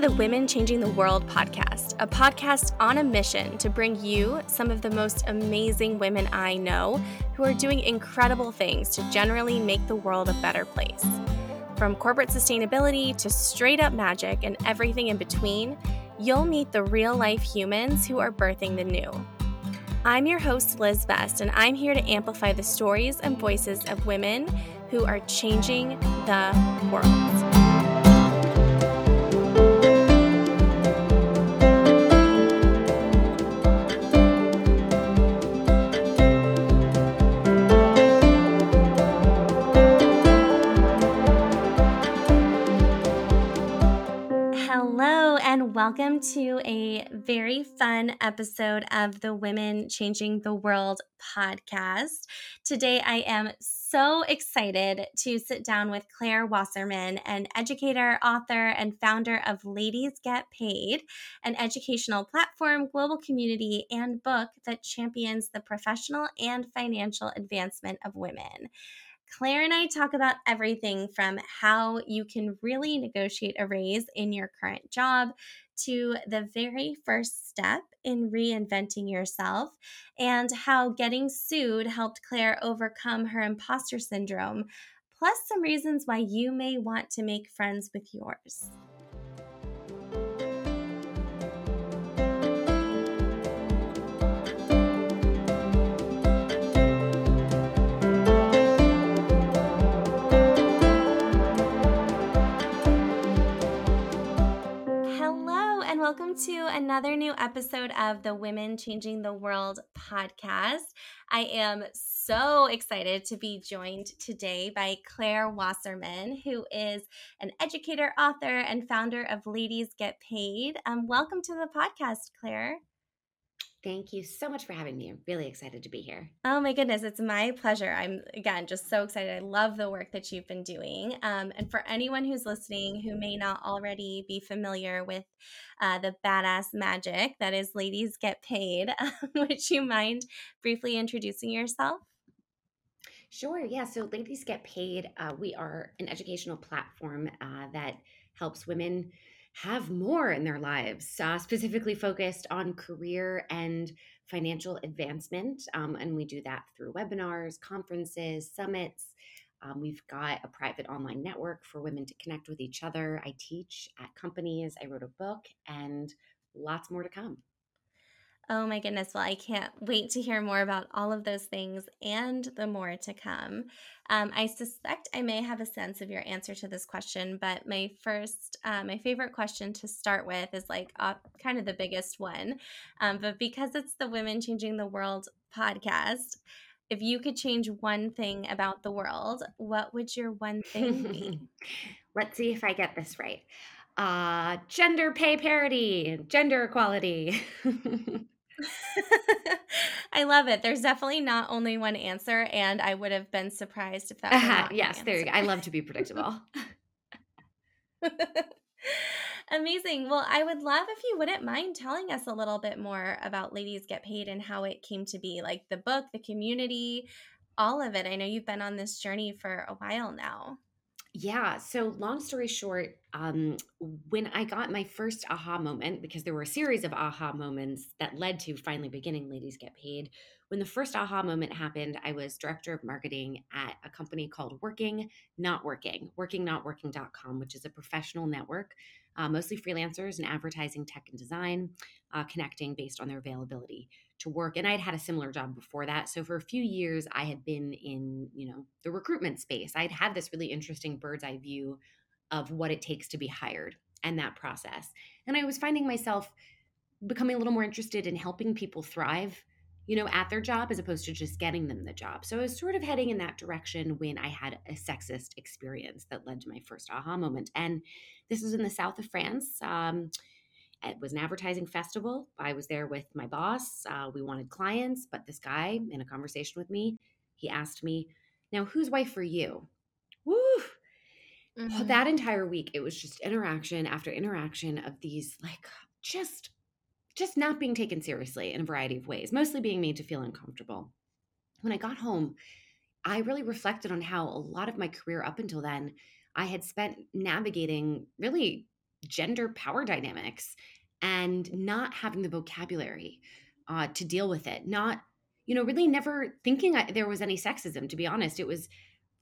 the Women Changing the World podcast, a podcast on a mission to bring you some of the most amazing women I know who are doing incredible things to generally make the world a better place. From corporate sustainability to straight up magic and everything in between, you'll meet the real life humans who are birthing the new. I'm your host, Liz Best, and I'm here to amplify the stories and voices of women who are changing the world. Welcome to a very fun episode of the Women Changing the World podcast. Today, I am so excited to sit down with Claire Wasserman, an educator, author, and founder of Ladies Get Paid, an educational platform, global community, and book that champions the professional and financial advancement of women. Claire and I talk about everything from how you can really negotiate a raise in your current job to the very first step in reinventing yourself and how getting sued helped Claire overcome her imposter syndrome, plus some reasons why you may want to make friends with yours. Welcome to another new episode of the Women Changing the World podcast. I am so excited to be joined today by Claire Wasserman, who is an educator, author, and founder of Ladies Get Paid. Um, welcome to the podcast, Claire. Thank you so much for having me. I'm really excited to be here. Oh my goodness, it's my pleasure. I'm again just so excited. I love the work that you've been doing. Um, and for anyone who's listening who may not already be familiar with uh, the badass magic that is Ladies Get Paid, would you mind briefly introducing yourself? Sure. Yeah. So, Ladies Get Paid, uh, we are an educational platform uh, that helps women have more in their lives, uh, specifically focused on career and financial advancement. Um, and we do that through webinars, conferences, summits. Um, we've got a private online network for women to connect with each other. I teach at companies, I wrote a book, and lots more to come. Oh my goodness. Well, I can't wait to hear more about all of those things and the more to come. Um, I suspect I may have a sense of your answer to this question, but my first, uh, my favorite question to start with is like uh, kind of the biggest one. Um, but because it's the Women Changing the World podcast, if you could change one thing about the world, what would your one thing be? Let's see if I get this right. Uh, gender pay parity, gender equality. I love it. There's definitely not only one answer, and I would have been surprised if that. Uh-huh. yes, there you go. I love to be predictable. Amazing. Well, I would love if you wouldn't mind telling us a little bit more about Ladies Get Paid and how it came to be, like the book, the community, all of it. I know you've been on this journey for a while now. Yeah. So, long story short, um, when I got my first aha moment, because there were a series of aha moments that led to finally beginning Ladies Get Paid. When the first aha moment happened, I was director of marketing at a company called Working Not Working, workingnotworking.com, which is a professional network, uh, mostly freelancers in advertising, tech, and design, uh, connecting based on their availability to work and i'd had a similar job before that so for a few years i had been in you know the recruitment space. I'd had this really interesting bird's eye view of what it takes to be hired and that process and i was finding myself becoming a little more interested in helping people thrive you know at their job as opposed to just getting them the job so i was sort of heading in that direction when i had a sexist experience that led to my first aha moment and this was in the south of france um, it was an advertising festival. I was there with my boss. Uh, we wanted clients, but this guy, in a conversation with me, he asked me, Now, whose wife are you? Woo! Mm-hmm. That entire week, it was just interaction after interaction of these, like, just just not being taken seriously in a variety of ways, mostly being made to feel uncomfortable. When I got home, I really reflected on how a lot of my career up until then I had spent navigating really gender power dynamics and not having the vocabulary uh, to deal with it. Not, you know, really never thinking I, there was any sexism, to be honest. It was,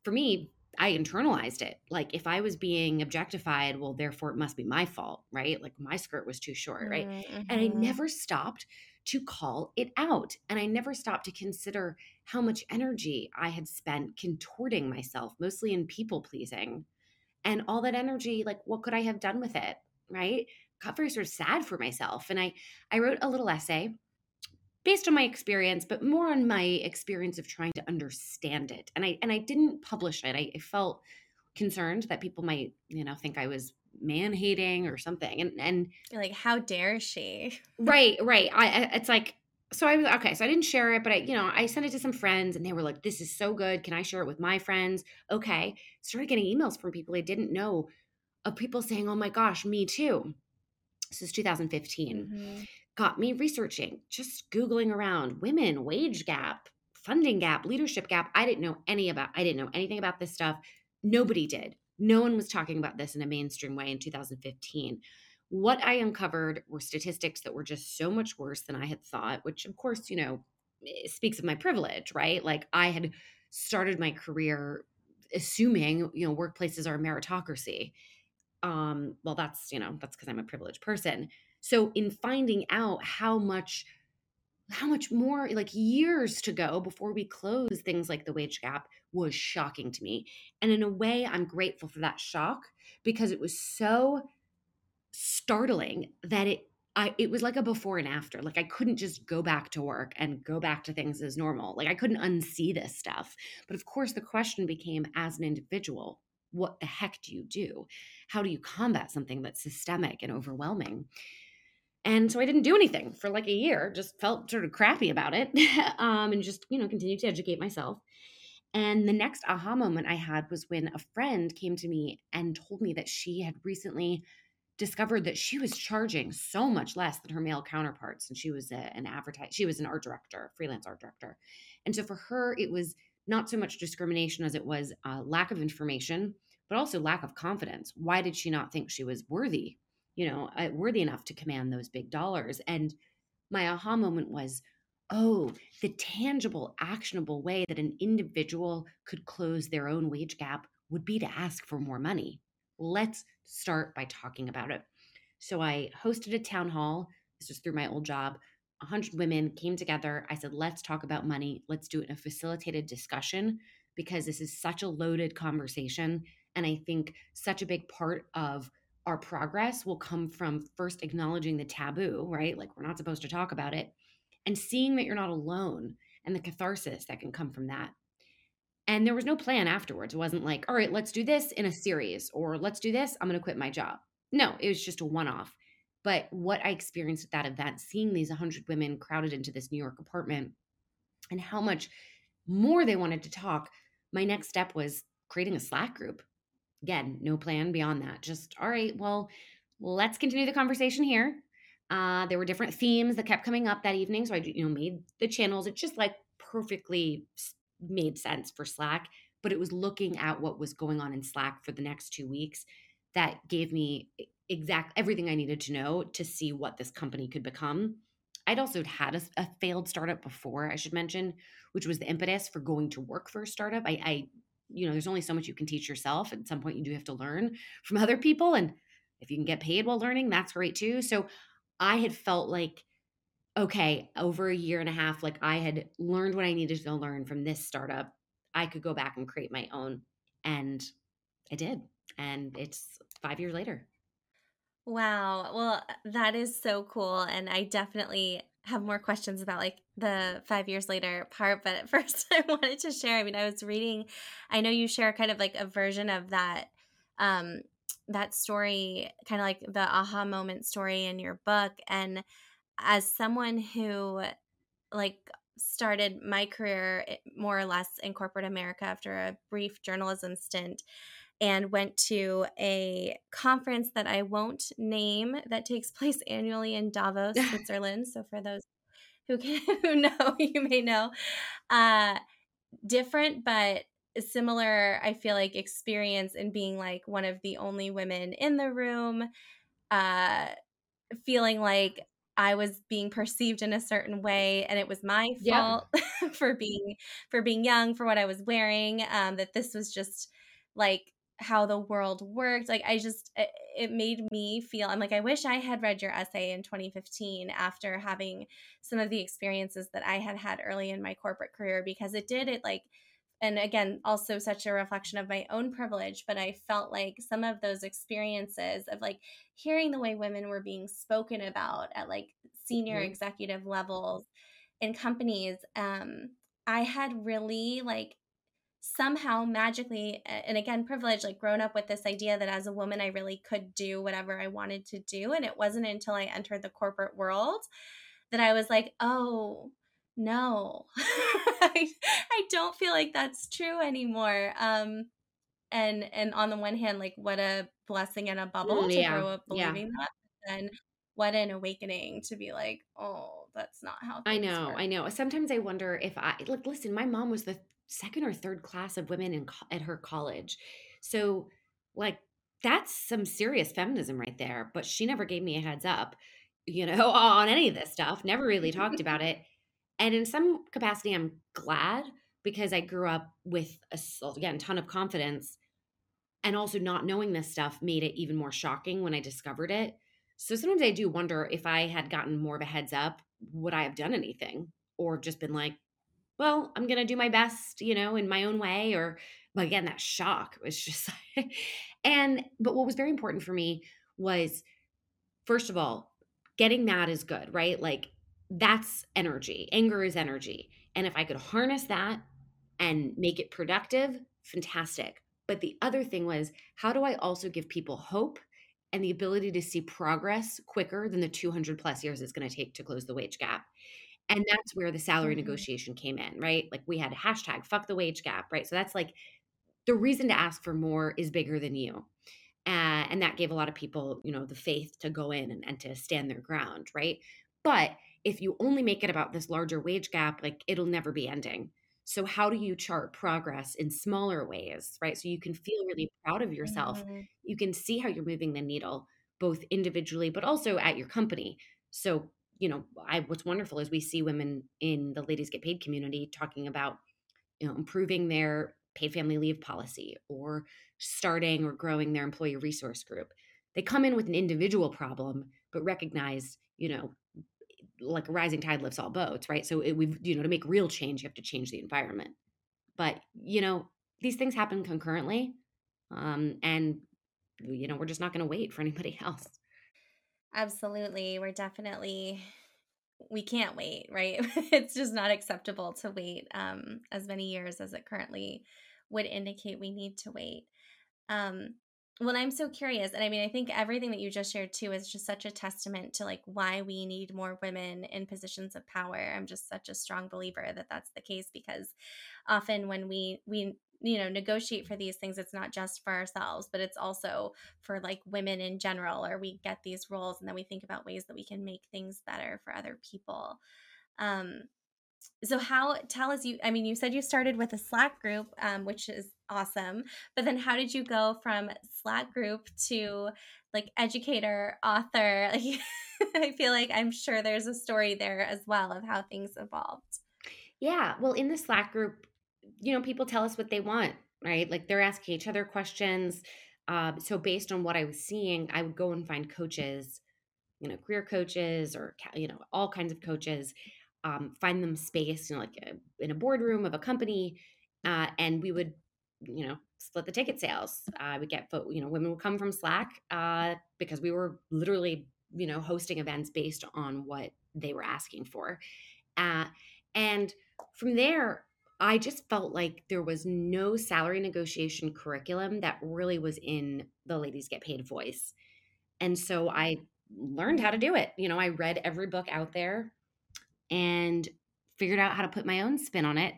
for me, I internalized it. Like if I was being objectified, well, therefore it must be my fault, right? Like my skirt was too short, right? Mm-hmm. And I mm-hmm. never stopped to call it out. And I never stopped to consider how much energy I had spent contorting myself, mostly in people pleasing. And all that energy, like what could I have done with it? Right. Got very sort of sad for myself. And I I wrote a little essay based on my experience, but more on my experience of trying to understand it. And I and I didn't publish it. I, I felt concerned that people might, you know, think I was man hating or something. And and You're like, how dare she? Right, right. I, I it's like so I was okay. So I didn't share it, but I, you know, I sent it to some friends, and they were like, "This is so good. Can I share it with my friends?" Okay. Started getting emails from people I didn't know, of people saying, "Oh my gosh, me too." This is 2015. Mm-hmm got me researching, just Googling around women, wage gap, funding gap, leadership gap. I didn't know any about, I didn't know anything about this stuff. Nobody did. No one was talking about this in a mainstream way in 2015. What I uncovered were statistics that were just so much worse than I had thought, which of course, you know, speaks of my privilege, right? Like I had started my career assuming, you know, workplaces are a meritocracy. Um, well, that's, you know, that's because I'm a privileged person so in finding out how much how much more like years to go before we close things like the wage gap was shocking to me. And in a way I'm grateful for that shock because it was so startling that it I it was like a before and after. Like I couldn't just go back to work and go back to things as normal. Like I couldn't unsee this stuff. But of course the question became as an individual, what the heck do you do? How do you combat something that's systemic and overwhelming? And so I didn't do anything for like a year, just felt sort of crappy about it um, and just, you know, continued to educate myself. And the next aha moment I had was when a friend came to me and told me that she had recently discovered that she was charging so much less than her male counterparts. And she was a, an advertise, she was an art director, freelance art director. And so for her, it was not so much discrimination as it was uh, lack of information, but also lack of confidence. Why did she not think she was worthy you know, uh, worthy enough to command those big dollars. And my aha moment was, oh, the tangible, actionable way that an individual could close their own wage gap would be to ask for more money. Let's start by talking about it. So I hosted a town hall. This was through my old job. 100 women came together. I said, let's talk about money. Let's do it in a facilitated discussion because this is such a loaded conversation. And I think such a big part of our progress will come from first acknowledging the taboo, right? Like we're not supposed to talk about it, and seeing that you're not alone and the catharsis that can come from that. And there was no plan afterwards. It wasn't like, all right, let's do this in a series or let's do this. I'm going to quit my job. No, it was just a one off. But what I experienced at that event, seeing these 100 women crowded into this New York apartment and how much more they wanted to talk, my next step was creating a Slack group Again, no plan beyond that. Just, all right, well, let's continue the conversation here. Uh, there were different themes that kept coming up that evening. So I, you know, made the channels. It just like perfectly made sense for Slack, but it was looking at what was going on in Slack for the next two weeks that gave me exact everything I needed to know to see what this company could become. I'd also had a, a, failed startup before, I should mention, which was the impetus for going to work for a startup. I, I you know, there's only so much you can teach yourself. At some point, you do have to learn from other people. And if you can get paid while learning, that's great too. So I had felt like, okay, over a year and a half, like I had learned what I needed to learn from this startup. I could go back and create my own. And I did. And it's five years later. Wow. Well, that is so cool. And I definitely have more questions about like the five years later part but first i wanted to share i mean i was reading i know you share kind of like a version of that um that story kind of like the aha moment story in your book and as someone who like started my career eh, more or less in corporate america after a brief journalism stint and went to a conference that I won't name that takes place annually in Davos, Switzerland. so for those who can who know, you may know. Uh different but similar, I feel like experience in being like one of the only women in the room uh, feeling like I was being perceived in a certain way and it was my fault for being for being young for what I was wearing um that this was just like how the world worked. Like I just it, it made me feel I'm like I wish I had read your essay in 2015 after having some of the experiences that I had had early in my corporate career because it did it like and again also such a reflection of my own privilege but i felt like some of those experiences of like hearing the way women were being spoken about at like senior mm-hmm. executive levels in companies um i had really like somehow magically and again privilege like grown up with this idea that as a woman i really could do whatever i wanted to do and it wasn't until i entered the corporate world that i was like oh no I, I don't feel like that's true anymore um and and on the one hand like what a blessing and a bubble mm, to yeah. grow up believing yeah. that and what an awakening to be like oh that's not how i know work. i know sometimes i wonder if i like listen my mom was the second or third class of women in at her college so like that's some serious feminism right there but she never gave me a heads up you know on any of this stuff never really talked about it and in some capacity, I'm glad because I grew up with a again ton of confidence, and also not knowing this stuff made it even more shocking when I discovered it. So sometimes I do wonder if I had gotten more of a heads up, would I have done anything, or just been like, well, I'm gonna do my best, you know, in my own way, or but again, that shock was just, and but what was very important for me was, first of all, getting mad is good, right? Like that's energy. Anger is energy. And if I could harness that and make it productive, fantastic. But the other thing was, how do I also give people hope and the ability to see progress quicker than the 200 plus years it's going to take to close the wage gap? And that's where the salary mm-hmm. negotiation came in, right? Like we had hashtag, fuck the wage gap, right? So that's like the reason to ask for more is bigger than you. Uh, and that gave a lot of people, you know, the faith to go in and, and to stand their ground, right? But if you only make it about this larger wage gap, like it'll never be ending. So, how do you chart progress in smaller ways, right? So you can feel really proud of yourself. Mm-hmm. You can see how you're moving the needle, both individually, but also at your company. So, you know, I what's wonderful is we see women in the ladies get paid community talking about, you know, improving their paid family leave policy or starting or growing their employee resource group. They come in with an individual problem, but recognize, you know, like rising tide lifts all boats, right? So it, we've you know to make real change, you have to change the environment. But you know these things happen concurrently, um, and you know we're just not going to wait for anybody else. Absolutely, we're definitely we can't wait, right? it's just not acceptable to wait um, as many years as it currently would indicate we need to wait. Um, well i'm so curious and i mean i think everything that you just shared too is just such a testament to like why we need more women in positions of power. I'm just such a strong believer that that's the case because often when we we you know negotiate for these things it's not just for ourselves but it's also for like women in general or we get these roles and then we think about ways that we can make things better for other people. Um so how tell us you i mean you said you started with a slack group um, which is awesome. But then how did you go from slack group to like educator author? Like i feel like i'm sure there's a story there as well of how things evolved. Yeah well in the slack group you know people tell us what they want right? Like they're asking each other questions uh, so based on what i was seeing i would go and find coaches you know career coaches or you know all kinds of coaches um, find them space, you know, like a, uh, in a boardroom of a company, uh, and we would, you know, split the ticket sales. Uh, we get, you know, women would come from Slack uh, because we were literally, you know, hosting events based on what they were asking for, uh, and from there, I just felt like there was no salary negotiation curriculum that really was in the ladies get paid voice. And so I learned how to do it. You know, I read every book out there and figured out how to put my own spin on it,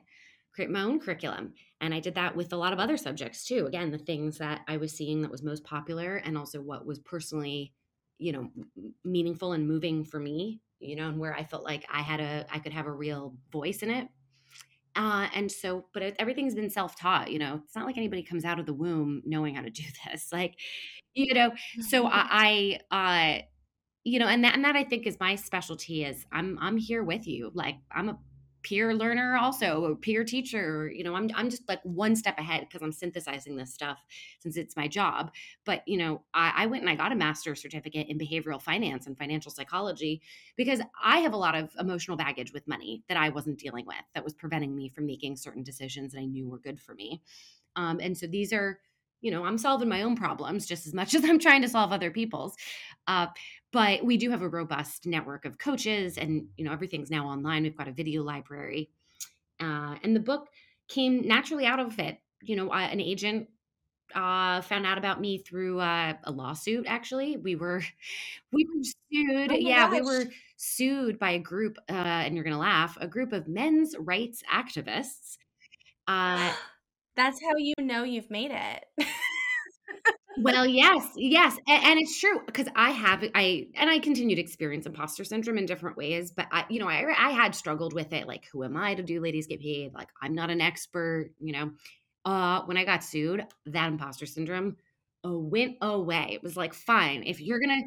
create my own curriculum. And I did that with a lot of other subjects too. Again, the things that I was seeing that was most popular and also what was personally, you know, meaningful and moving for me, you know, and where I felt like I had a I could have a real voice in it. Uh, and so, but it, everything's been self taught. You know, it's not like anybody comes out of the womb knowing how to do this. Like, you know, so I, I uh, you know, and that and that I think is my specialty. Is I'm I'm here with you. Like I'm a peer learner also or peer teacher you know i'm, I'm just like one step ahead because i'm synthesizing this stuff since it's my job. But you know I, I went and i got a master's certificate in behavioral finance and financial psychology because i have a lot of emotional baggage with money that i wasn't dealing with that was preventing me from making certain decisions that i knew were good for me. Um, and so these are you know i'm solving my own problems just as much as i'm trying to solve other people's uh, but we do have a robust network of coaches and you know everything's now online. We've got a video library uh, and the book came naturally out of it. You know uh, an agent uh, found out about me through uh, a lawsuit actually. We were we were sued Oh yeah we were sued by a group uh, and you're gonna laugh a group of men's rights activists uh, That's how you know you've made it. Well, yes, yes, a- and, it's true because I have I and I continue to experience imposter syndrome in different ways, but I, you know, I I had struggled with it. Like, who am I to do ladies get paid? Like, I'm not an expert. You know, uh, when I got sued, that imposter syndrome went away. It was like, fine, if you're gonna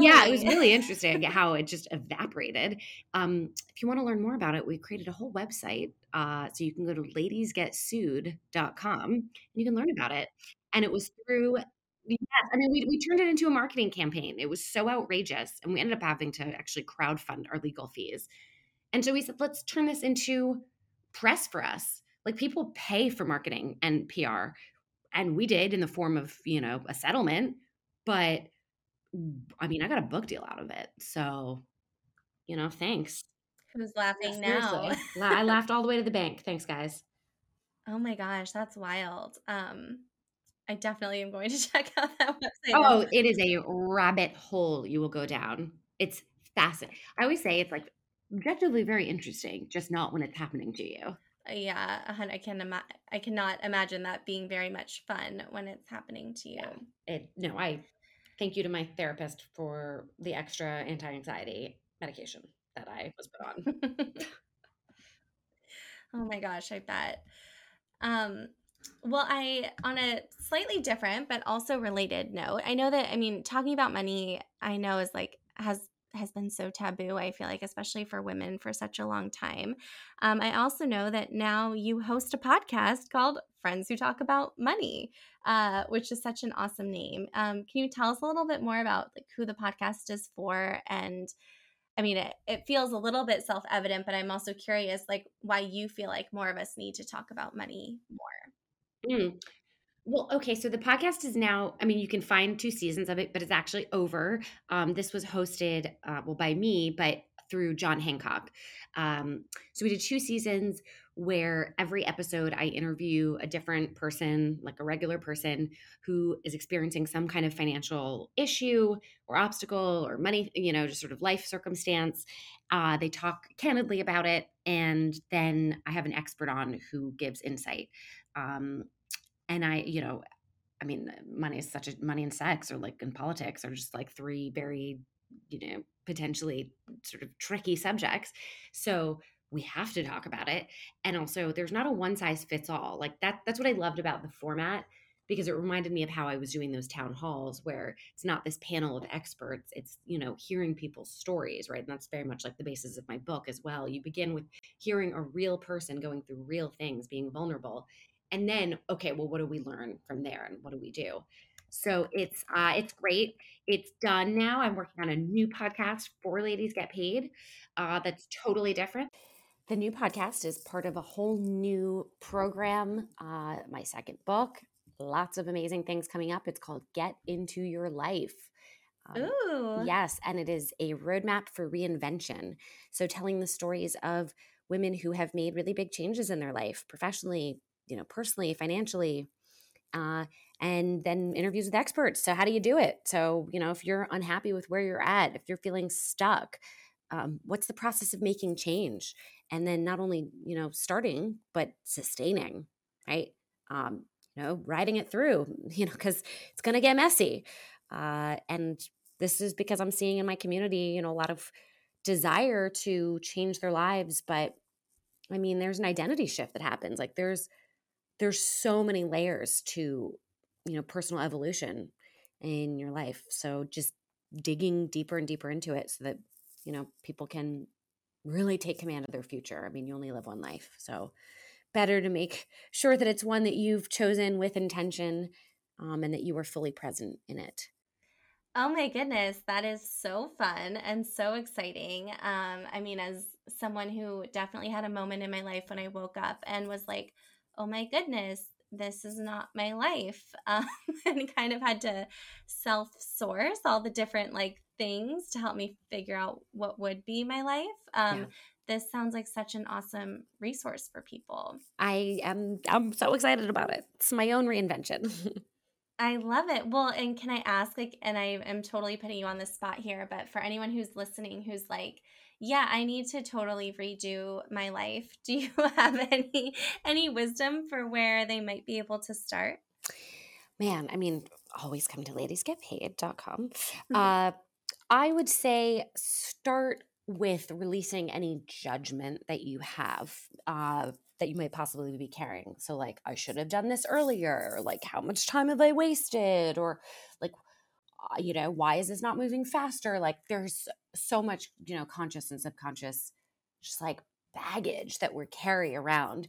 yeah, it was really? really interesting how it just evaporated. Um, if you want to learn more about it, we created a whole website. Uh, so you can go to ladiesgetsued.com and you can learn about it. And it was through, yes, I mean, we, we turned it into a marketing campaign. It was so outrageous. And we ended up having to actually crowdfund our legal fees. And so we said, let's turn this into press for us. Like people pay for marketing and PR. And we did in the form of, you know, a settlement. But I mean, I got a book deal out of it. So, you know, thanks. Who's laughing now? I laughed all the way to the bank. Thanks, guys. Oh my gosh, that's wild. Um, I definitely am going to check out that website. Oh, it is a rabbit hole you will go down. It's fascinating. I always say it's like objectively very interesting, just not when it's happening to you. Uh, yeah, I can ima- I cannot imagine that being very much fun when it's happening to you. Yeah. It no, I thank you to my therapist for the extra anti-anxiety medication that I was put on. Oh my gosh, I bet. Um, well, I, on a slightly different but also related note, I know that, I mean, talking about money, I know is like, has, has been so taboo, I feel like, especially for women for such a long time. Um, I also know that now you host a podcast called Friends Who Talk About Money, uh, which is such an awesome name. Um, can you tell us a little bit more about like who the podcast is for and I mean, it, it feels a little bit self evident, but I'm also curious, like, why you feel like more of us need to talk about money more. Mm. Well, okay, so the podcast is now, I mean, you can find two seasons of it, but it's actually over. Um, this was hosted, uh, well, by me, but through John Hancock. Um, so we did two seasons where every episode I interview a different person, like a regular person who is experiencing some kind of financial issue or obstacle or money, you know, just sort of life circumstance. Uh, they talk candidly about it. And then I have an expert on who gives insight. Um, and I, you know, I mean, uh, money is such a money and sex or like in politics are just like three very, you know, potentially sort of tricky subjects. So we have to talk about it. And also there's not a one size fits all. Like that that's what I loved about the format because it reminded me of how I was doing those town halls where it's not this panel of experts, it's, you know, hearing people's stories, right? And that's very much like the basis of my book as well. You begin with hearing a real person going through real things, being vulnerable and then okay well what do we learn from there and what do we do? So it's uh it's great. It's done now. I'm working on a new podcast for ladies get paid uh that's totally different. The new podcast is part of a whole new program uh my second book. Lots of amazing things coming up. It's called get into your life. Um, Ooh. Yes, and it is a roadmap for reinvention. So, telling the stories of women who have made really big changes in their life, professionally, you know, personally, financially, uh, and then interviews with experts. So, how do you do it? So, you know, if you're unhappy with where you're at, if you're feeling stuck, um, what's the process of making change? And then not only, you know, starting, but sustaining, right? Um, you know, riding it through, you know, because it's going to get messy. Uh, and this is because I'm seeing in my community, you know, a lot of desire to change their lives, but I mean, there's an identity shift that happens. Like there's there's so many layers to, you know, personal evolution in your life. So just digging deeper and deeper into it so that, you know, people can really take command of their future. I mean, you only live one life. So better to make sure that it's one that you've chosen with intention um, and that you are fully present in it. Oh my goodness, that is so fun and so exciting. Um, I mean, as someone who definitely had a moment in my life when I woke up and was like, oh my goodness, this is not my life. Um, and kind of had to self source all the different like things to help me figure out what would be my life. Um, yeah. This sounds like such an awesome resource for people. I am I'm so excited about it. It's my own reinvention. I love it. Well, and can I ask, like, and I am totally putting you on the spot here, but for anyone who's listening who's like, yeah, I need to totally redo my life. Do you have any any wisdom for where they might be able to start? Man, I mean, always come to ladiesgetpaid.com. Mm-hmm. Uh, I would say start with releasing any judgment that you have. Uh, that you might possibly be carrying. So, like, I should have done this earlier, or like, how much time have I wasted? Or like, uh, you know, why is this not moving faster? Like, there's so much, you know, conscious and subconscious, just like baggage that we carry around.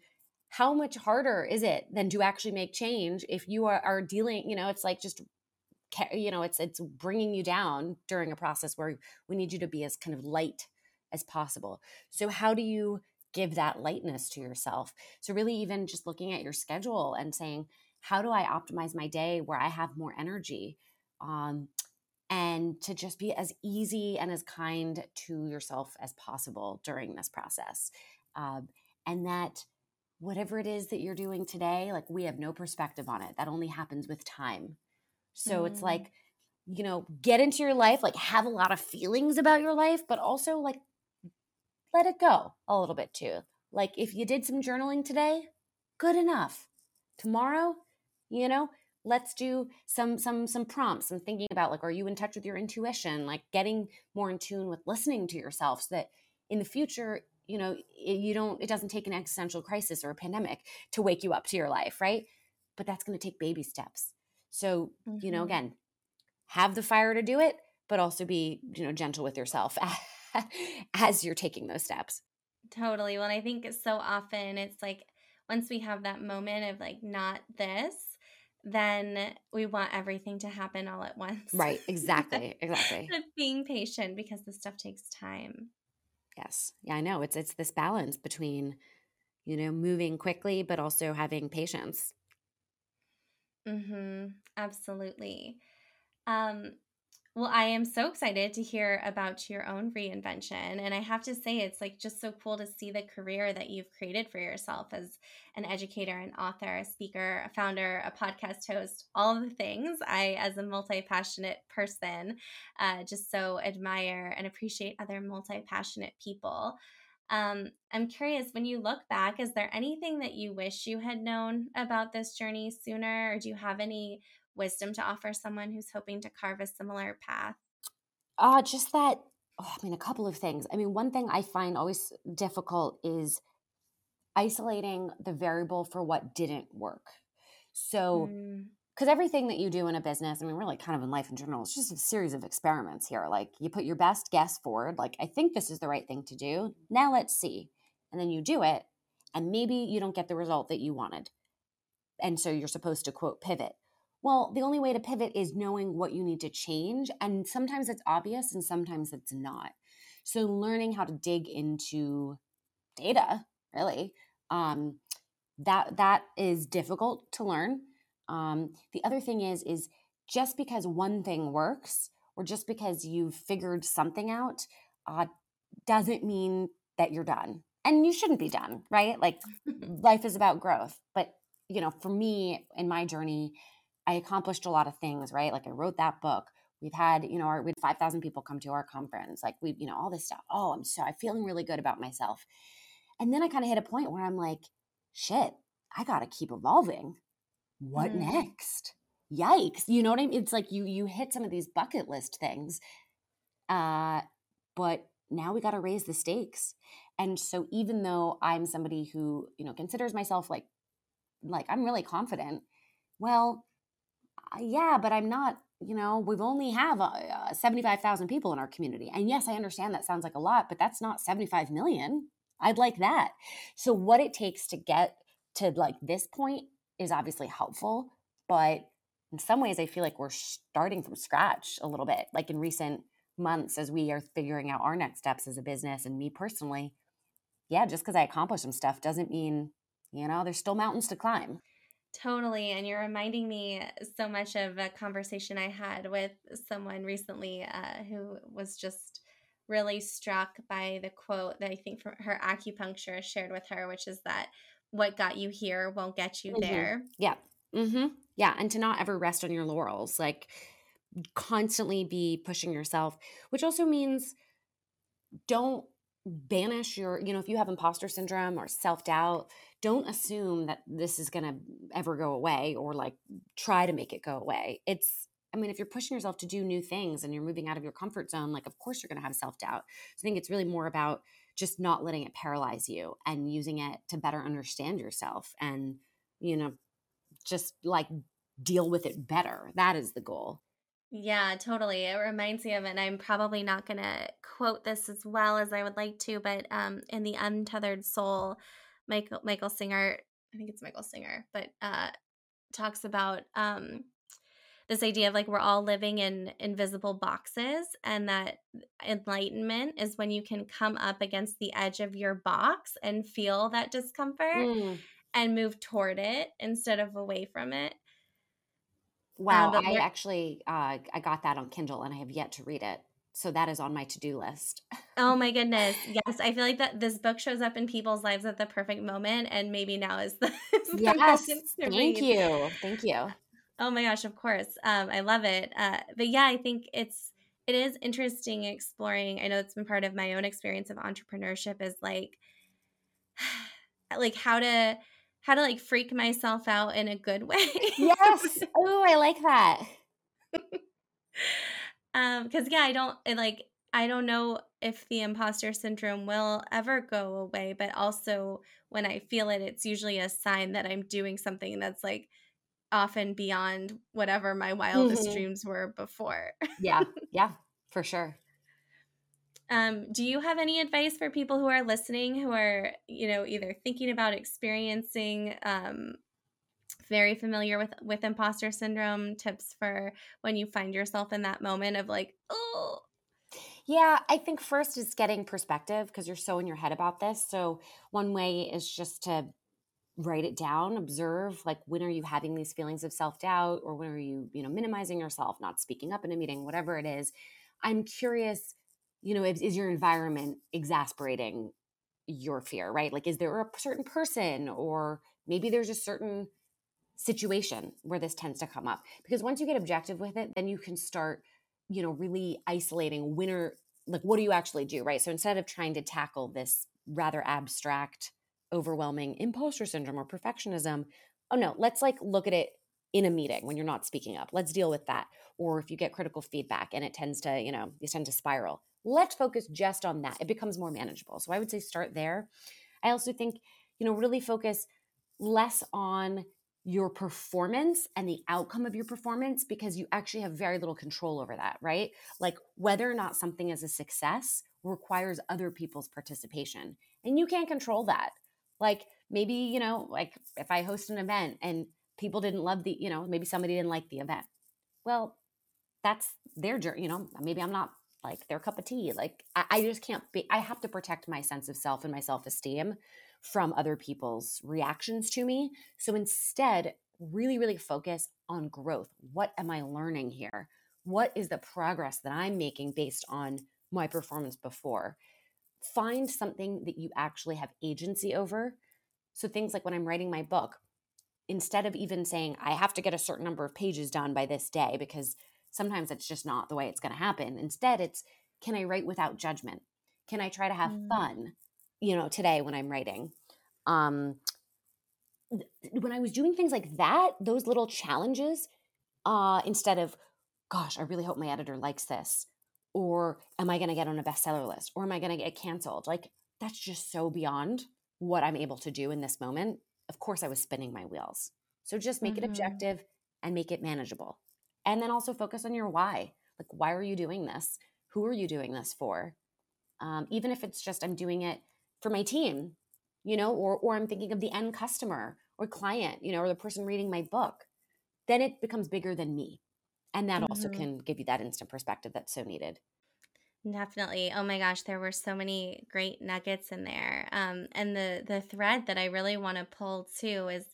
How much harder is it than to actually make change if you are, are dealing, you know, it's like just you know it's it's bringing you down during a process where we need you to be as kind of light as possible so how do you give that lightness to yourself. So, really, even just looking at your schedule and saying, how do I optimize my day where I have more energy? Um, and to just be as easy and as kind to yourself as possible during this process. Um, and that whatever it is that you're doing today, like we have no perspective on it. That only happens with time. So mm. it's like, you know, get into your life, like have a lot of feelings about your life, but also like let it go a little bit too. Like if you did some journaling today, good enough. Tomorrow, you know, let's do some some some prompts and thinking about like are you in touch with your intuition, like getting more in tune with listening to yourself so that in the future, you know, you don't it doesn't take an existential crisis or a pandemic to wake you up to your life, right? But that's going to take baby steps. So, mm-hmm. you know, mm-hmm. again, have the fire to do it, but also be, you know, gentle with yourself as you're taking those steps. Totally. Well, I think so often it's like once we have that moment of like not this, then we want everything to happen all at once. Right. Exactly. Exactly. Being patient because this stuff takes time. Yes. Yeah, I know. It's it's this balance between, you know, moving quickly but also having patience. Mhm. Absolutely. Um well, I am so excited to hear about your own reinvention. And I have to say, it's like just so cool to see the career that you've created for yourself as an educator, an author, a speaker, a founder, a podcast host, all the things. I, as a multi passionate person, uh, just so admire and appreciate other multi passionate people. Um, I'm curious, when you look back, is there anything that you wish you had known about this journey sooner? Or do you have any wisdom to offer someone who's hoping to carve a similar path? Uh, just that, oh, I mean, a couple of things. I mean, one thing I find always difficult is isolating the variable for what didn't work. So, because mm. everything that you do in a business, I mean, really kind of in life in general, it's just a series of experiments here. Like you put your best guess forward, like, I think this is the right thing to do. Now let's see. And then you do it, and maybe you don't get the result that you wanted. And so you're supposed to quote pivot. Well, the only way to pivot is knowing what you need to change. And sometimes it's obvious and sometimes it's not. So learning how to dig into data, really, um, that that is difficult to learn. Um, the other thing is, is just because one thing works or just because you've figured something out uh, doesn't mean that you're done. And you shouldn't be done, right? Like life is about growth. But, you know, for me in my journey, I accomplished a lot of things, right? Like I wrote that book. We've had, you know, our, we had 5,000 people come to our conference. Like we, you know, all this stuff. Oh, I'm so, I'm feeling really good about myself. And then I kind of hit a point where I'm like, shit, I got to keep evolving. What mm. next? Yikes. You know what I mean? It's like you, you hit some of these bucket list things. Uh, but now we got to raise the stakes. And so even though I'm somebody who, you know, considers myself like like I'm really confident, well, yeah, but I'm not, you know, we've only have uh, uh, 75,000 people in our community. And yes, I understand that sounds like a lot, but that's not 75 million. I'd like that. So what it takes to get to like this point is obviously helpful, but in some ways I feel like we're starting from scratch a little bit. Like in recent months as we are figuring out our next steps as a business and me personally, yeah, just because I accomplish some stuff doesn't mean, you know, there's still mountains to climb. Totally. And you're reminding me so much of a conversation I had with someone recently uh, who was just really struck by the quote that I think from her acupuncturist shared with her, which is that what got you here won't get you mm-hmm. there. Yeah. Mm-hmm. Yeah. And to not ever rest on your laurels, like constantly be pushing yourself, which also means don't banish your, you know, if you have imposter syndrome or self doubt, don't assume that this is going to ever go away or like try to make it go away. It's, I mean, if you're pushing yourself to do new things and you're moving out of your comfort zone, like, of course you're going to have self doubt. So I think it's really more about just not letting it paralyze you and using it to better understand yourself and, you know, just like deal with it better. That is the goal. Yeah, totally. It reminds me of, and I'm probably not going to quote this as well as I would like to, but um, in the Untethered Soul, Michael Michael Singer, I think it's Michael Singer, but uh, talks about um, this idea of like we're all living in invisible boxes, and that enlightenment is when you can come up against the edge of your box and feel that discomfort mm. and move toward it instead of away from it. Wow, um, I actually uh, I got that on Kindle and I have yet to read it. So that is on my to-do list. oh my goodness. Yes, I feel like that this book shows up in people's lives at the perfect moment and maybe now is the, is the Yes. Thank read. you. Thank you. Oh my gosh, of course. Um, I love it. Uh, but yeah, I think it's it is interesting exploring. I know it's been part of my own experience of entrepreneurship is like like how to how to like freak myself out in a good way. yes. Oh, I like that. Um cuz yeah, I don't it, like I don't know if the imposter syndrome will ever go away, but also when I feel it, it's usually a sign that I'm doing something that's like often beyond whatever my wildest mm-hmm. dreams were before. yeah. Yeah, for sure. Um, do you have any advice for people who are listening who are, you know, either thinking about experiencing um, very familiar with with imposter syndrome tips for when you find yourself in that moment of like, oh, yeah, I think first is getting perspective because you're so in your head about this. So one way is just to write it down, observe like when are you having these feelings of self-doubt or when are you, you know, minimizing yourself, not speaking up in a meeting, whatever it is. I'm curious you know, is, is your environment exasperating your fear, right? Like, is there a certain person or maybe there's a certain situation where this tends to come up? Because once you get objective with it, then you can start, you know, really isolating winner, like, what do you actually do, right? So instead of trying to tackle this rather abstract, overwhelming imposter syndrome or perfectionism, oh no, let's like look at it in a meeting when you're not speaking up. Let's deal with that. Or if you get critical feedback and it tends to, you know, you tend to spiral let's focus just on that. It becomes more manageable. So I would say start there. I also think, you know, really focus less on your performance and the outcome of your performance because you actually have very little control over that, right? Like whether or not something is a success requires other people's participation. And you can't control that. Like maybe, you know, like if I host an event and people didn't love the, you know, maybe somebody didn't like the event. Well, that's their journey, you know, maybe I'm not like their cup of tea. Like I, I just can't be, I have to protect my sense of self and my self esteem from other people's reactions to me. So instead, really, really focus on growth. What am I learning here? What is the progress that I'm making based on my performance before? Find something that you actually have agency over. So things like when I'm writing my book, instead of even saying, I have to get a certain number of pages done by this day because sometimes it's just not the way it's going to happen. Instead, it's can I write without judgment? Can I try to have mm. fun, you know, today when I'm writing? Um, when I was doing things like that, those little challenges, uh, instead of, gosh, I really hope my editor likes this, or am I going to get on a bestseller list, or am I going to get canceled? Like that's just so beyond what I'm able to do in this moment. Of course, I was spinning my wheels. So just make mm-hmm. it objective and make it manageable. And then also focus on your why. Like, why are you doing this? Who are you doing this for? Um, even if it's just I'm doing it for my team, you know, or or I'm thinking of the end customer or client, you know, or the person reading my book, then it becomes bigger than me. And that mm-hmm. also can give you that instant perspective that's so needed. Definitely. Oh my gosh, there were so many great nuggets in there. Um, and the the thread that I really want to pull too is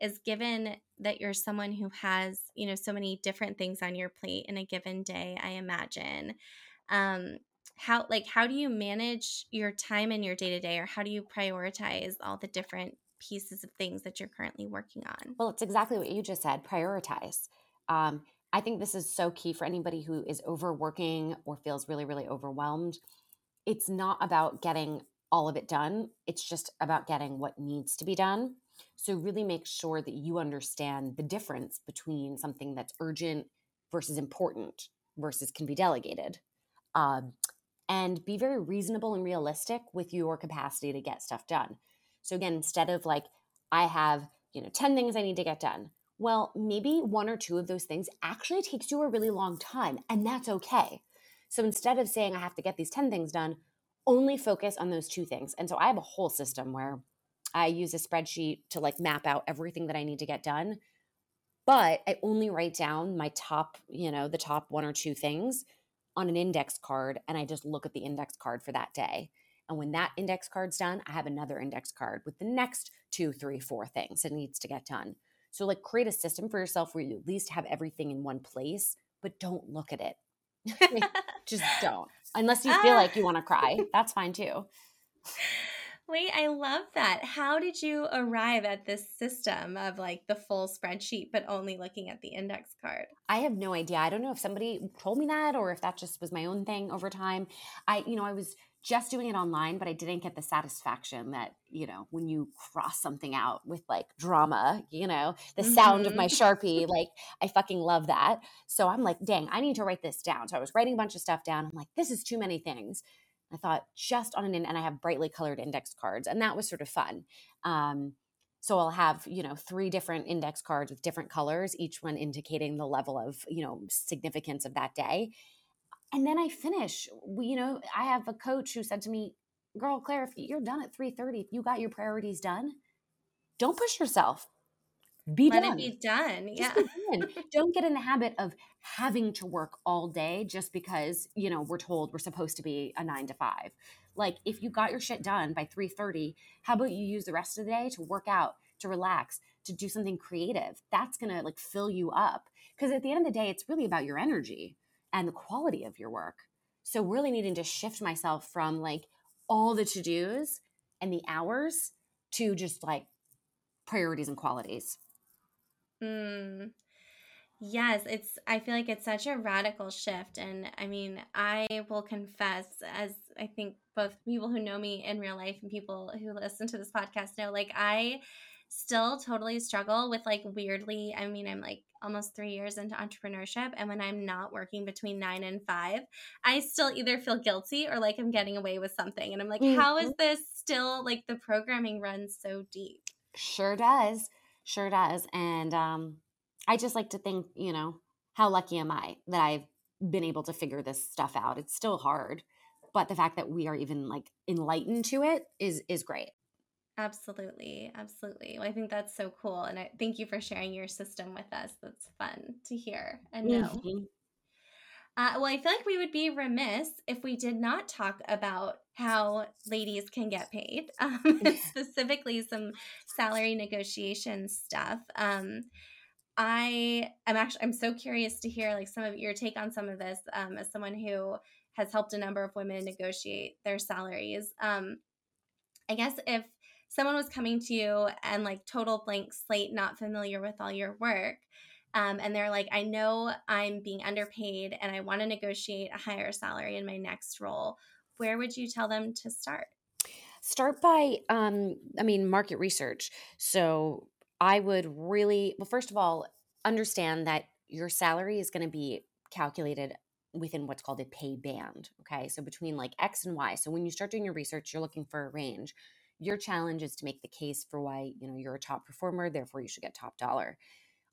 is given that you're someone who has you know so many different things on your plate in a given day. I imagine. Um, how like how do you manage your time in your day to day, or how do you prioritize all the different pieces of things that you're currently working on? Well, it's exactly what you just said. Prioritize. Um, I think this is so key for anybody who is overworking or feels really, really overwhelmed. It's not about getting all of it done, it's just about getting what needs to be done. So, really make sure that you understand the difference between something that's urgent versus important versus can be delegated. Um, and be very reasonable and realistic with your capacity to get stuff done. So, again, instead of like, I have, you know, 10 things I need to get done, well, maybe one or two of those things actually takes you a really long time, and that's okay. So instead of saying I have to get these 10 things done, only focus on those two things. And so I have a whole system where I use a spreadsheet to like map out everything that I need to get done. But I only write down my top, you know, the top one or two things on an index card and I just look at the index card for that day. And when that index card's done, I have another index card with the next two, three, four things it needs to get done. So, like, create a system for yourself where you at least have everything in one place, but don't look at it. just don't. Unless you feel ah. like you want to cry, that's fine too. Wait, I love that. How did you arrive at this system of like the full spreadsheet, but only looking at the index card? I have no idea. I don't know if somebody told me that or if that just was my own thing over time. I, you know, I was just doing it online, but I didn't get the satisfaction that, you know, when you cross something out with like drama, you know, the mm-hmm. sound of my mm-hmm. Sharpie, like I fucking love that. So I'm like, dang, I need to write this down. So I was writing a bunch of stuff down. I'm like, this is too many things. I thought just on an and I have brightly colored index cards, and that was sort of fun. Um, so I'll have you know three different index cards with different colors, each one indicating the level of you know significance of that day. And then I finish. We, you know, I have a coach who said to me, "Girl, Claire, if you're done at three thirty, if you got your priorities done, don't push yourself be Let done. it be done. Just yeah. Don't get in the habit of having to work all day just because, you know, we're told we're supposed to be a nine to five. Like if you got your shit done by 3:30, how about you use the rest of the day to work out, to relax, to do something creative? That's gonna like fill you up. Because at the end of the day, it's really about your energy and the quality of your work. So really needing to shift myself from like all the to-dos and the hours to just like priorities and qualities. Mm. Yes, it's I feel like it's such a radical shift and I mean, I will confess as I think both people who know me in real life and people who listen to this podcast know like I still totally struggle with like weirdly, I mean, I'm like almost 3 years into entrepreneurship and when I'm not working between 9 and 5, I still either feel guilty or like I'm getting away with something and I'm like, mm-hmm. how is this still like the programming runs so deep? Sure does. Sure does. And um, I just like to think, you know, how lucky am I that I've been able to figure this stuff out? It's still hard, but the fact that we are even like enlightened to it is is great. Absolutely, absolutely. Well, I think that's so cool, and I thank you for sharing your system with us. That's fun to hear and know. Mm-hmm. Uh, well, I feel like we would be remiss if we did not talk about how ladies can get paid, um, specifically some salary negotiation stuff. Um, I am actually I'm so curious to hear like some of your take on some of this um, as someone who has helped a number of women negotiate their salaries. Um, I guess if someone was coming to you and like total blank slate, not familiar with all your work, um, and they're like, I know I'm being underpaid and I want to negotiate a higher salary in my next role. Where would you tell them to start? Start by, um, I mean, market research. So I would really, well, first of all, understand that your salary is going to be calculated within what's called a pay band. Okay. So between like X and Y. So when you start doing your research, you're looking for a range. Your challenge is to make the case for why, you know, you're a top performer, therefore you should get top dollar.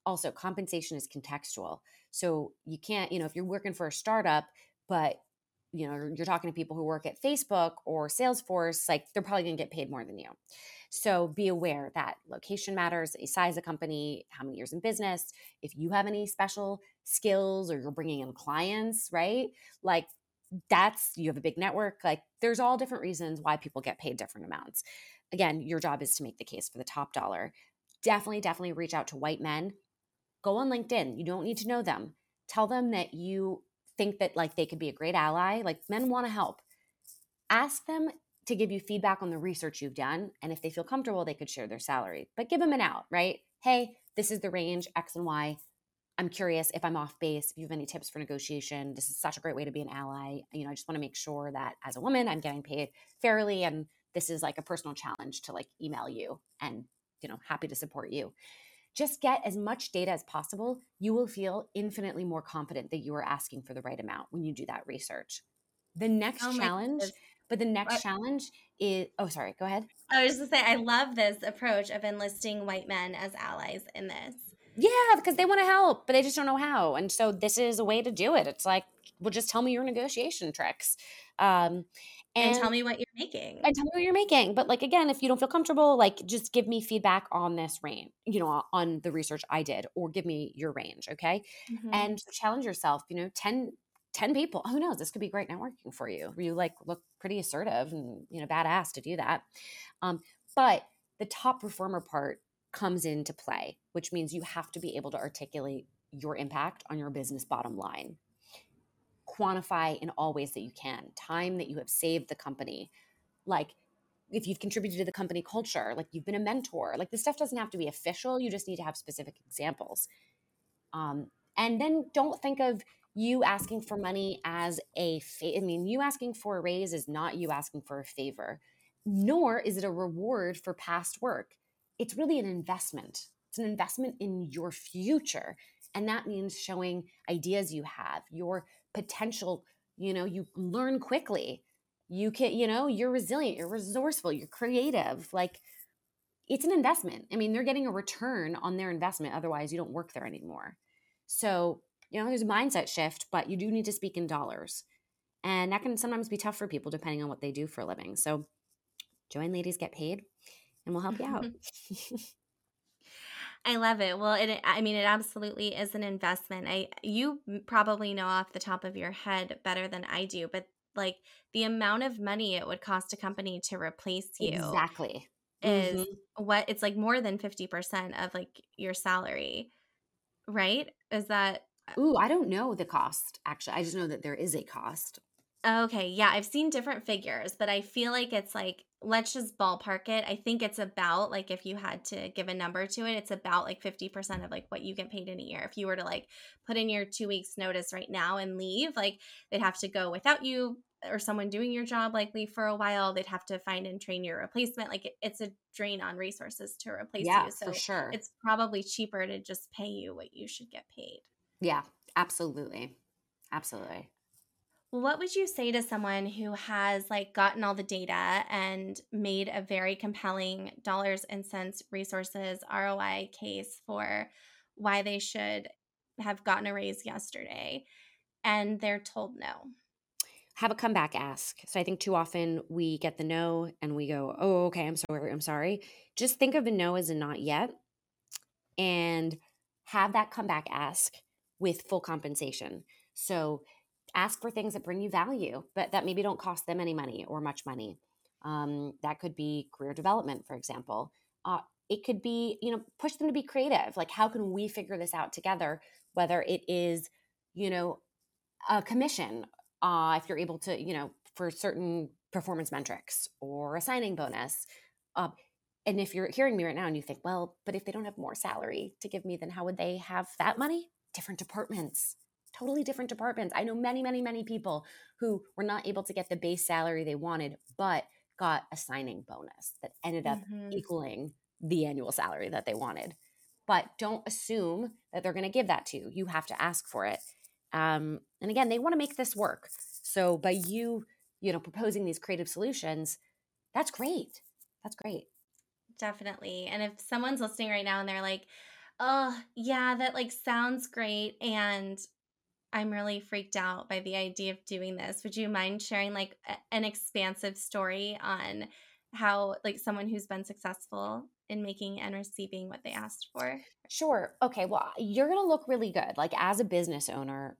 Also, compensation is contextual. So you can't, you know, if you're working for a startup, but you know, you're talking to people who work at Facebook or Salesforce, like they're probably going to get paid more than you. So be aware that location matters, a size of company, how many years in business, if you have any special skills or you're bringing in clients, right? Like that's you have a big network, like there's all different reasons why people get paid different amounts. Again, your job is to make the case for the top dollar. Definitely definitely reach out to white men. Go on LinkedIn. You don't need to know them. Tell them that you think that like they could be a great ally. Like men want to help. Ask them to give you feedback on the research you've done. And if they feel comfortable, they could share their salary, but give them an out, right? Hey, this is the range X and Y. I'm curious if I'm off base, if you have any tips for negotiation. This is such a great way to be an ally. You know, I just want to make sure that as a woman, I'm getting paid fairly. And this is like a personal challenge to like email you and, you know, happy to support you. Just get as much data as possible. You will feel infinitely more confident that you are asking for the right amount when you do that research. The next oh challenge but the next what? challenge is oh sorry, go ahead. I was just say I love this approach of enlisting white men as allies in this. Yeah, because they want to help, but they just don't know how. And so this is a way to do it. It's like, well, just tell me your negotiation tricks. Um, and, and, tell me what you're making. And tell me what you're making. But like again, if you don't feel comfortable, like just give me feedback on this range, you know, on the research I did, or give me your range. Okay. Mm-hmm. And challenge yourself, you know, 10 10 people who knows this could be great networking for you you like look pretty assertive and you know badass to do that um, but the top performer part comes into play which means you have to be able to articulate your impact on your business bottom line quantify in all ways that you can time that you have saved the company like if you've contributed to the company culture like you've been a mentor like this stuff doesn't have to be official you just need to have specific examples um, and then don't think of you asking for money as a fa- I mean, you asking for a raise is not you asking for a favor, nor is it a reward for past work. It's really an investment. It's an investment in your future. And that means showing ideas you have, your potential, you know, you learn quickly. You can, you know, you're resilient, you're resourceful, you're creative. Like it's an investment. I mean, they're getting a return on their investment. Otherwise, you don't work there anymore. So you know, there's a mindset shift, but you do need to speak in dollars. And that can sometimes be tough for people depending on what they do for a living. So join Ladies Get Paid and we'll help you out. I love it. Well, it I mean it absolutely is an investment. I you probably know off the top of your head better than I do, but like the amount of money it would cost a company to replace you. Exactly. Is mm-hmm. what it's like more than 50% of like your salary. Right? Is that Ooh, I don't know the cost actually. I just know that there is a cost. Okay, yeah, I've seen different figures, but I feel like it's like let's just ballpark it. I think it's about like if you had to give a number to it, it's about like 50% of like what you get paid in a year. If you were to like put in your 2 weeks notice right now and leave, like they'd have to go without you or someone doing your job likely for a while. They'd have to find and train your replacement. Like it, it's a drain on resources to replace yeah, you. So for sure. it's probably cheaper to just pay you what you should get paid. Yeah, absolutely. Absolutely. What would you say to someone who has like gotten all the data and made a very compelling dollars and cents resources ROI case for why they should have gotten a raise yesterday and they're told no? Have a comeback ask. So I think too often we get the no and we go, "Oh, okay, I'm sorry. I'm sorry." Just think of a no as a not yet and have that comeback ask with full compensation. So ask for things that bring you value, but that maybe don't cost them any money or much money. Um, that could be career development, for example. Uh, it could be, you know, push them to be creative. Like, how can we figure this out together? Whether it is, you know, a commission, uh, if you're able to, you know, for certain performance metrics or a signing bonus. Uh, and if you're hearing me right now and you think, well, but if they don't have more salary to give me, then how would they have that money? different departments totally different departments. I know many, many, many people who were not able to get the base salary they wanted, but got a signing bonus that ended up mm-hmm. equaling the annual salary that they wanted. But don't assume that they're going to give that to you. You have to ask for it. Um, And again, they want to make this work. So by you, you know, proposing these creative solutions, that's great. That's great. Definitely. And if someone's listening right now and they're like, "Oh, yeah, that like sounds great and I'm really freaked out by the idea of doing this." Would you mind sharing like a- an expansive story on how like someone who's been successful in making and receiving what they asked for? Sure. Okay. Well, you're going to look really good. Like as a business owner,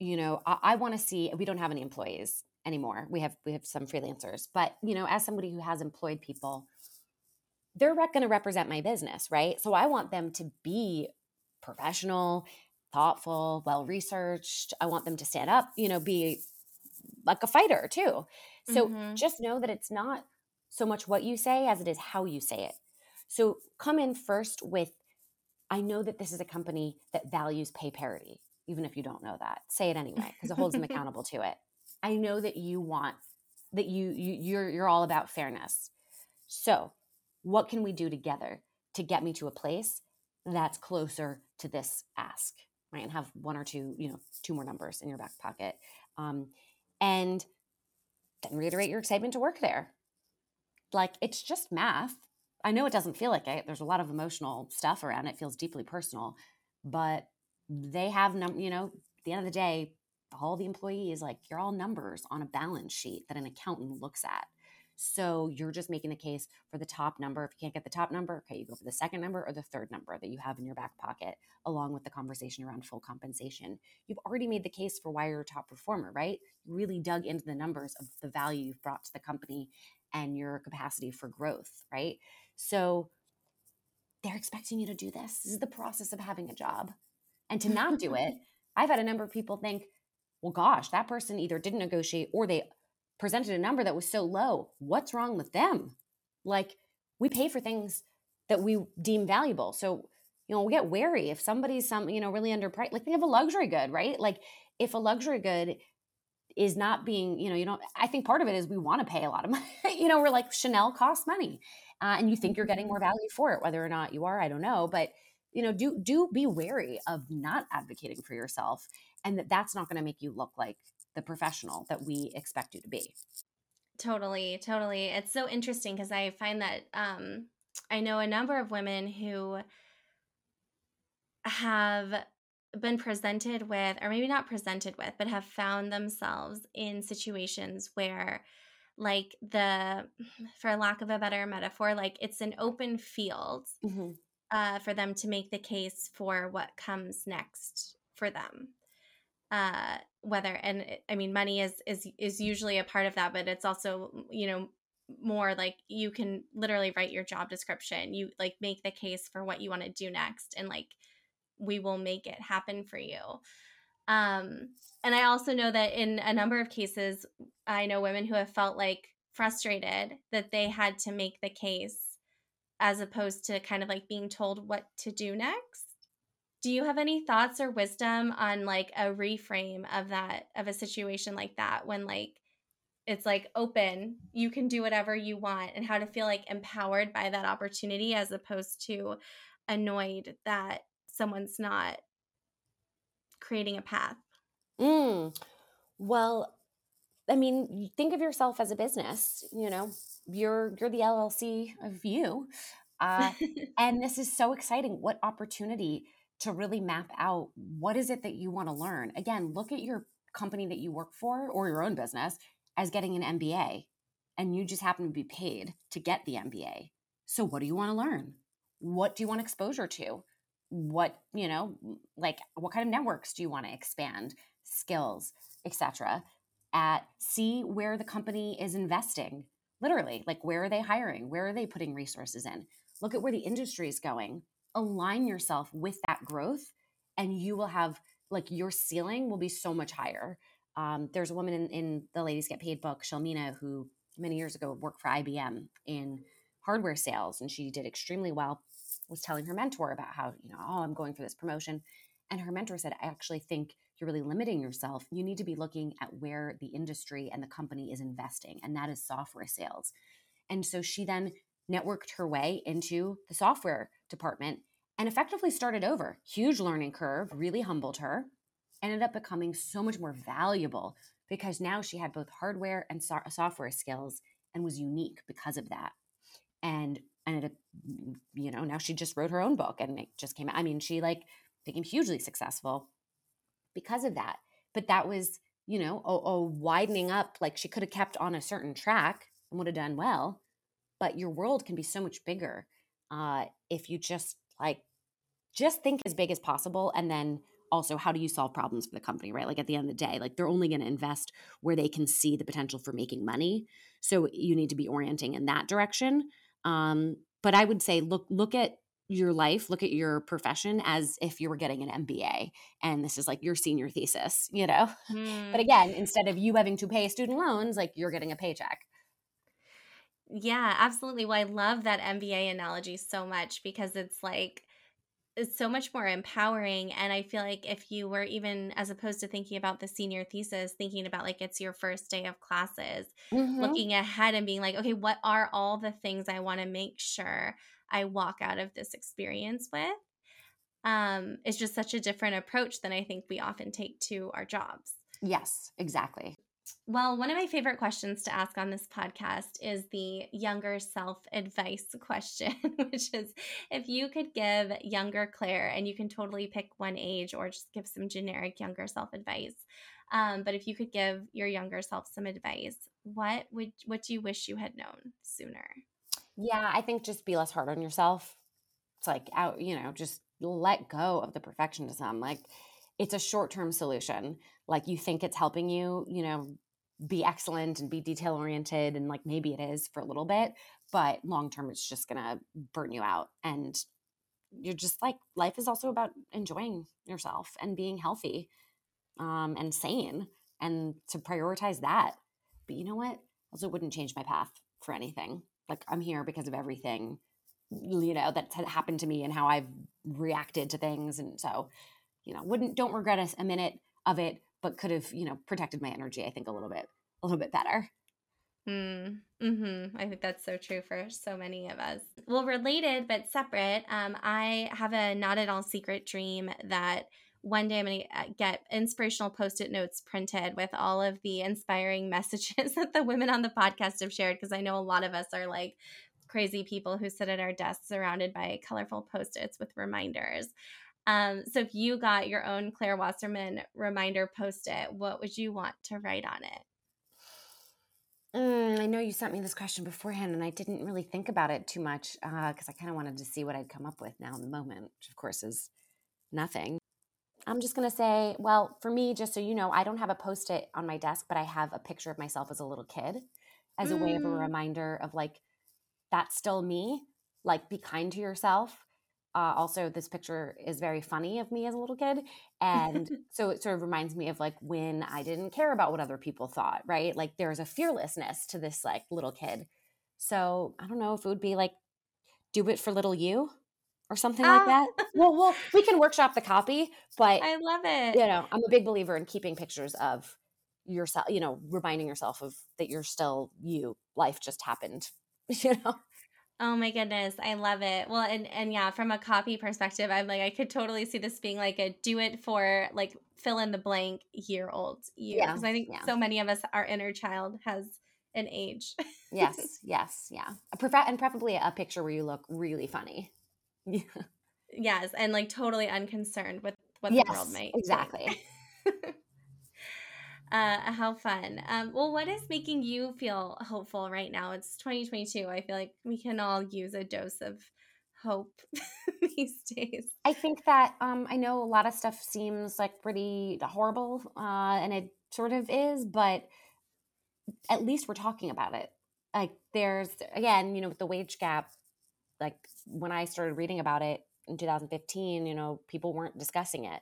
you know, I, I want to see. We don't have any employees anymore. We have we have some freelancers, but you know, as somebody who has employed people, they're going to represent my business, right? So I want them to be professional, thoughtful, well researched. I want them to stand up, you know, be like a fighter too. So Mm-hmm. just know that it's not so much what you say as it is how you say it. So come in first with I know that this is a company that values pay parity, even if you don't know that. Say it anyway because it holds them accountable to it. I know that you want that you, you you're you're all about fairness. So, what can we do together to get me to a place that's closer to this ask, right? And have one or two, you know, two more numbers in your back pocket, um, and then reiterate your excitement to work there. Like it's just math. I know it doesn't feel like it. There's a lot of emotional stuff around it. it feels deeply personal, but they have num you know, at the end of the day, all the employees, like you're all numbers on a balance sheet that an accountant looks at. So you're just making the case for the top number. If you can't get the top number, okay, you go for the second number or the third number that you have in your back pocket, along with the conversation around full compensation. You've already made the case for why you're a top performer, right? You really dug into the numbers of the value you've brought to the company and your capacity for growth, right? So they're expecting you to do this. This is the process of having a job. And to not do it, I've had a number of people think, well, gosh, that person either didn't negotiate or they presented a number that was so low. What's wrong with them? Like, we pay for things that we deem valuable. So, you know, we get wary if somebody's some, you know, really underpriced. Like, think of a luxury good, right? Like, if a luxury good is not being, you know, you know, I think part of it is we want to pay a lot of money. you know, we're like Chanel costs money, uh, and you think you're getting more value for it, whether or not you are, I don't know, but you know, do do be wary of not advocating for yourself, and that that's not going to make you look like the professional that we expect you to be. Totally, totally. It's so interesting because I find that um, I know a number of women who have been presented with, or maybe not presented with, but have found themselves in situations where, like, the, for lack of a better metaphor, like it's an open field Mm-hmm. uh, for them to make the case for what comes next for them uh whether and i mean money is is is usually a part of that but it's also you know more like you can literally write your job description you like make the case for what you want to do next and like we will make it happen for you. Um and i also know that in a number of cases i know women who have felt like frustrated that they had to make the case as opposed to kind of like being told what to do next do you have any thoughts or wisdom on like a reframe of that of a situation like that when like it's like open you can do whatever you want and how to feel like empowered by that opportunity as opposed to annoyed that someone's not creating a path Mm. Well, I mean, think of yourself as a business. You know, you're you're the LLC of you, uh, and this is so exciting. What opportunity to really map out what is it that you want to learn? Again, look at your company that you work for or your own business as getting an MBA, and you just happen to be paid to get the MBA. So, what do you want to learn? What do you want exposure to? What you know, like what kind of networks do you want to expand? skills, etc. At see where the company is investing. Literally, like where are they hiring? Where are they putting resources in? Look at where the industry is going. Align yourself with that growth, and you will have like your ceiling will be so much higher. Um, there's a woman in, in the Ladies Get Paid book, Shalmina, who many years ago worked for IBM in hardware sales, and she did extremely well. Was telling her mentor about how you know, oh, I'm going for this promotion, and her mentor said, I actually think you're really limiting yourself. You need to be looking at where the industry and the company is investing, and that is software sales. And so she then networked her way into the software department and effectively started over. Huge learning curve, really humbled her. ended up becoming so much more valuable because now she had both hardware and so- software skills and was unique because of that. And up, you know, now she just wrote her own book and it just came out. I mean, she like became hugely successful because of that. But that was, you know, a, a widening up. Like she could have kept on a certain track and would have done well. But your world can be so much bigger uh, if you just like just think as big as possible and then also how do you solve problems for the company right? Like at the end of the day like they're only going to invest where they can see the potential for making money. So you need to be orienting in that direction. Um, but i would say look look at your life look at your profession as if you were getting an mba and this is like your senior thesis you know? Mm. but again instead of you having to pay student loans like you're getting a paycheck yeah absolutely well i love that mba analogy so much because it's like it's so much more empowering and i feel like if you were even as opposed to thinking about the senior thesis thinking about like it's your first day of classes mm-hmm. looking ahead and being like okay what are all the things i want to make sure i walk out of this experience with? Um it's just such a different approach than i think we often take to our jobs. Yes exactly well, one of my favorite questions to ask on this podcast is the younger self advice question, which is if you could give younger Claire, and you can totally pick one age or just give some generic younger self advice. Um, but if you could give your younger self some advice, what would what do you wish you had known sooner? Yeah, I think just be less hard on yourself. It's like out, you know, just let go of the perfectionism. Like it's a short-term solution like you think it's helping you you know be excellent and be detail oriented and like maybe it is for a little bit but long term it's just gonna burn you out and you're just like life is also about enjoying yourself and being healthy um, and sane and to prioritize that. But you know what? Also wouldn't change my path for anything. Like i'm here because of everything you know that happened to me and how i've reacted to things and so you know wouldn't don't regret a, a minute of it but could have you know protected my energy i think a little bit a little bit better Mm, hmm I think that's so true for so many of us. Well, related but separate, um, I have a not at all secret dream that one day I'm going to uh, get inspirational post it notes printed with all of the inspiring messages that the women on the podcast have shared. Because I know a lot of us are like crazy people who sit at our desks surrounded by colorful post its with reminders. Um, so if you got your own Claire Wasserman reminder post it, what would you want to write on it? Mm, I know you sent me this question beforehand, and I didn't really think about it too much because uh, I kind of wanted to see what I'd come up with now in the moment, which of course is nothing. I'm just going to say, well, for me, just so you know, I don't have a post it on my desk, but I have a picture of myself as a little kid as a way of a mm. reminder of like, that's still me. Like, be kind to yourself uh, also this picture is very funny of me as a little kid and so it sort of reminds me of like when i didn't care about what other people thought right? Like there's a fearlessness to this like little kid. So i don't know if it would be like do it for little you or something ah. like that. Well well we can workshop the copy but i love it. you know i'm a big believer in keeping pictures of yourself you know reminding yourself of that you're still you life just happened you know Oh my goodness, I love it. Well, and and yeah, from a copy perspective, I'm like I could totally see this being like a do it for like fill in the blank year old you because I think yeah. so many of us our inner child has an age. yes, yes, yeah. Prefer- and preferably a picture where you look really funny. Yeah. yes, and like totally unconcerned with what yes, the world might exactly. Uh, how fun. Um, well, what is making you feel hopeful right now? It's 2022. I feel like we can all use a dose of hope these days. I think that um, I know a lot of stuff seems like pretty horrible, uh, and it sort of is, but at least we're talking about it. Like, there's, again, you know, with the wage gap, like when I started reading about it in 2015, you know, people weren't discussing it.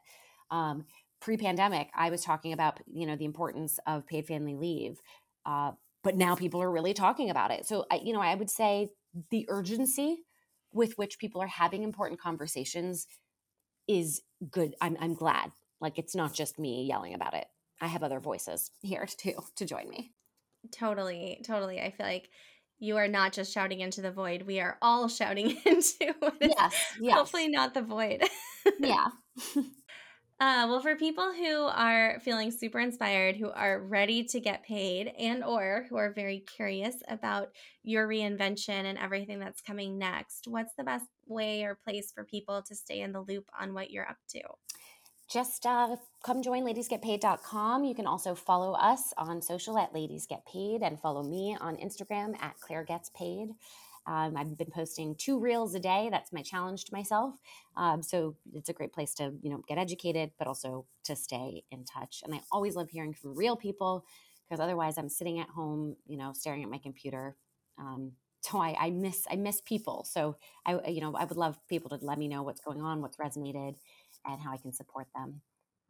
Um, pre-pandemic i was talking about you know the importance of paid family leave uh, but now people are really talking about it. So I, you know i would say the urgency with which people are having important conversations is good. I'm, I'm glad. Like it's not just me yelling about it. I have other voices here too to join me. Totally totally. I feel like you are not just shouting into the void we are all shouting into yes, yes. hopefully not the void. Yeah Uh, well, for people who are feeling super inspired, who are ready to get paid, and or who are very curious about your reinvention and everything that's coming next, what's the best way or place for people to stay in the loop on what you're up to? Just uh, come join ladiesgetpaid.com. You can also follow us on social at Ladies Get Paid and follow me on Instagram at Claire Gets Paid. Um, I've been posting two reels a day. That's my challenge to myself. Um, so it's a great place to you know get educated, but also to stay in touch. And I always love hearing from real people because otherwise I'm sitting at home, you know, staring at my computer. Um, so I, I miss I miss people. So I you know I would love people to let me know what's going on, what's resonated, and how I can support them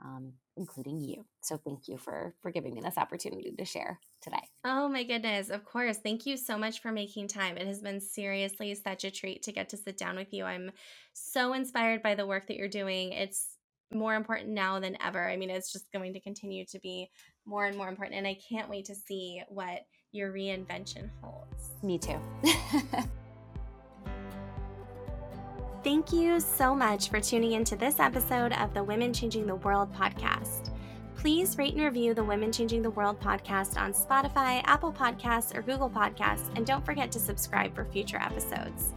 um, including you. So thank you for for giving me this opportunity to share today. Oh my goodness, of course. Thank you so much for making time. It has been seriously such a treat to get to sit down with you. I'm so inspired by the work that you're doing. It's more important now than ever. I mean, it's just going to continue to be more and more important and I can't wait to see what your reinvention holds. Me too. Thank you so much for tuning into this episode of the Women Changing the World podcast. Please rate and review the Women Changing the World podcast on Spotify, Apple Podcasts, or Google Podcasts, and don't forget to subscribe for future episodes.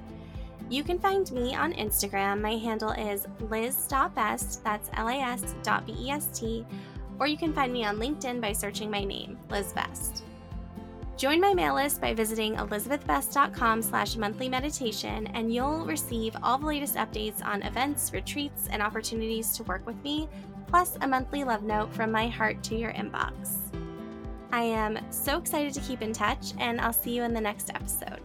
You can find me on Instagram. My handle is liz.best, that's L A S dot B E S T, or you can find me on LinkedIn by searching my name, Liz Best. Join my mail list by visiting elizabethbest.com slash monthly meditation, and you'll receive all the latest updates on events, retreats, and opportunities to work with me, plus a monthly love note from my heart to your inbox. I am so excited to keep in touch, and I'll see you in the next episode.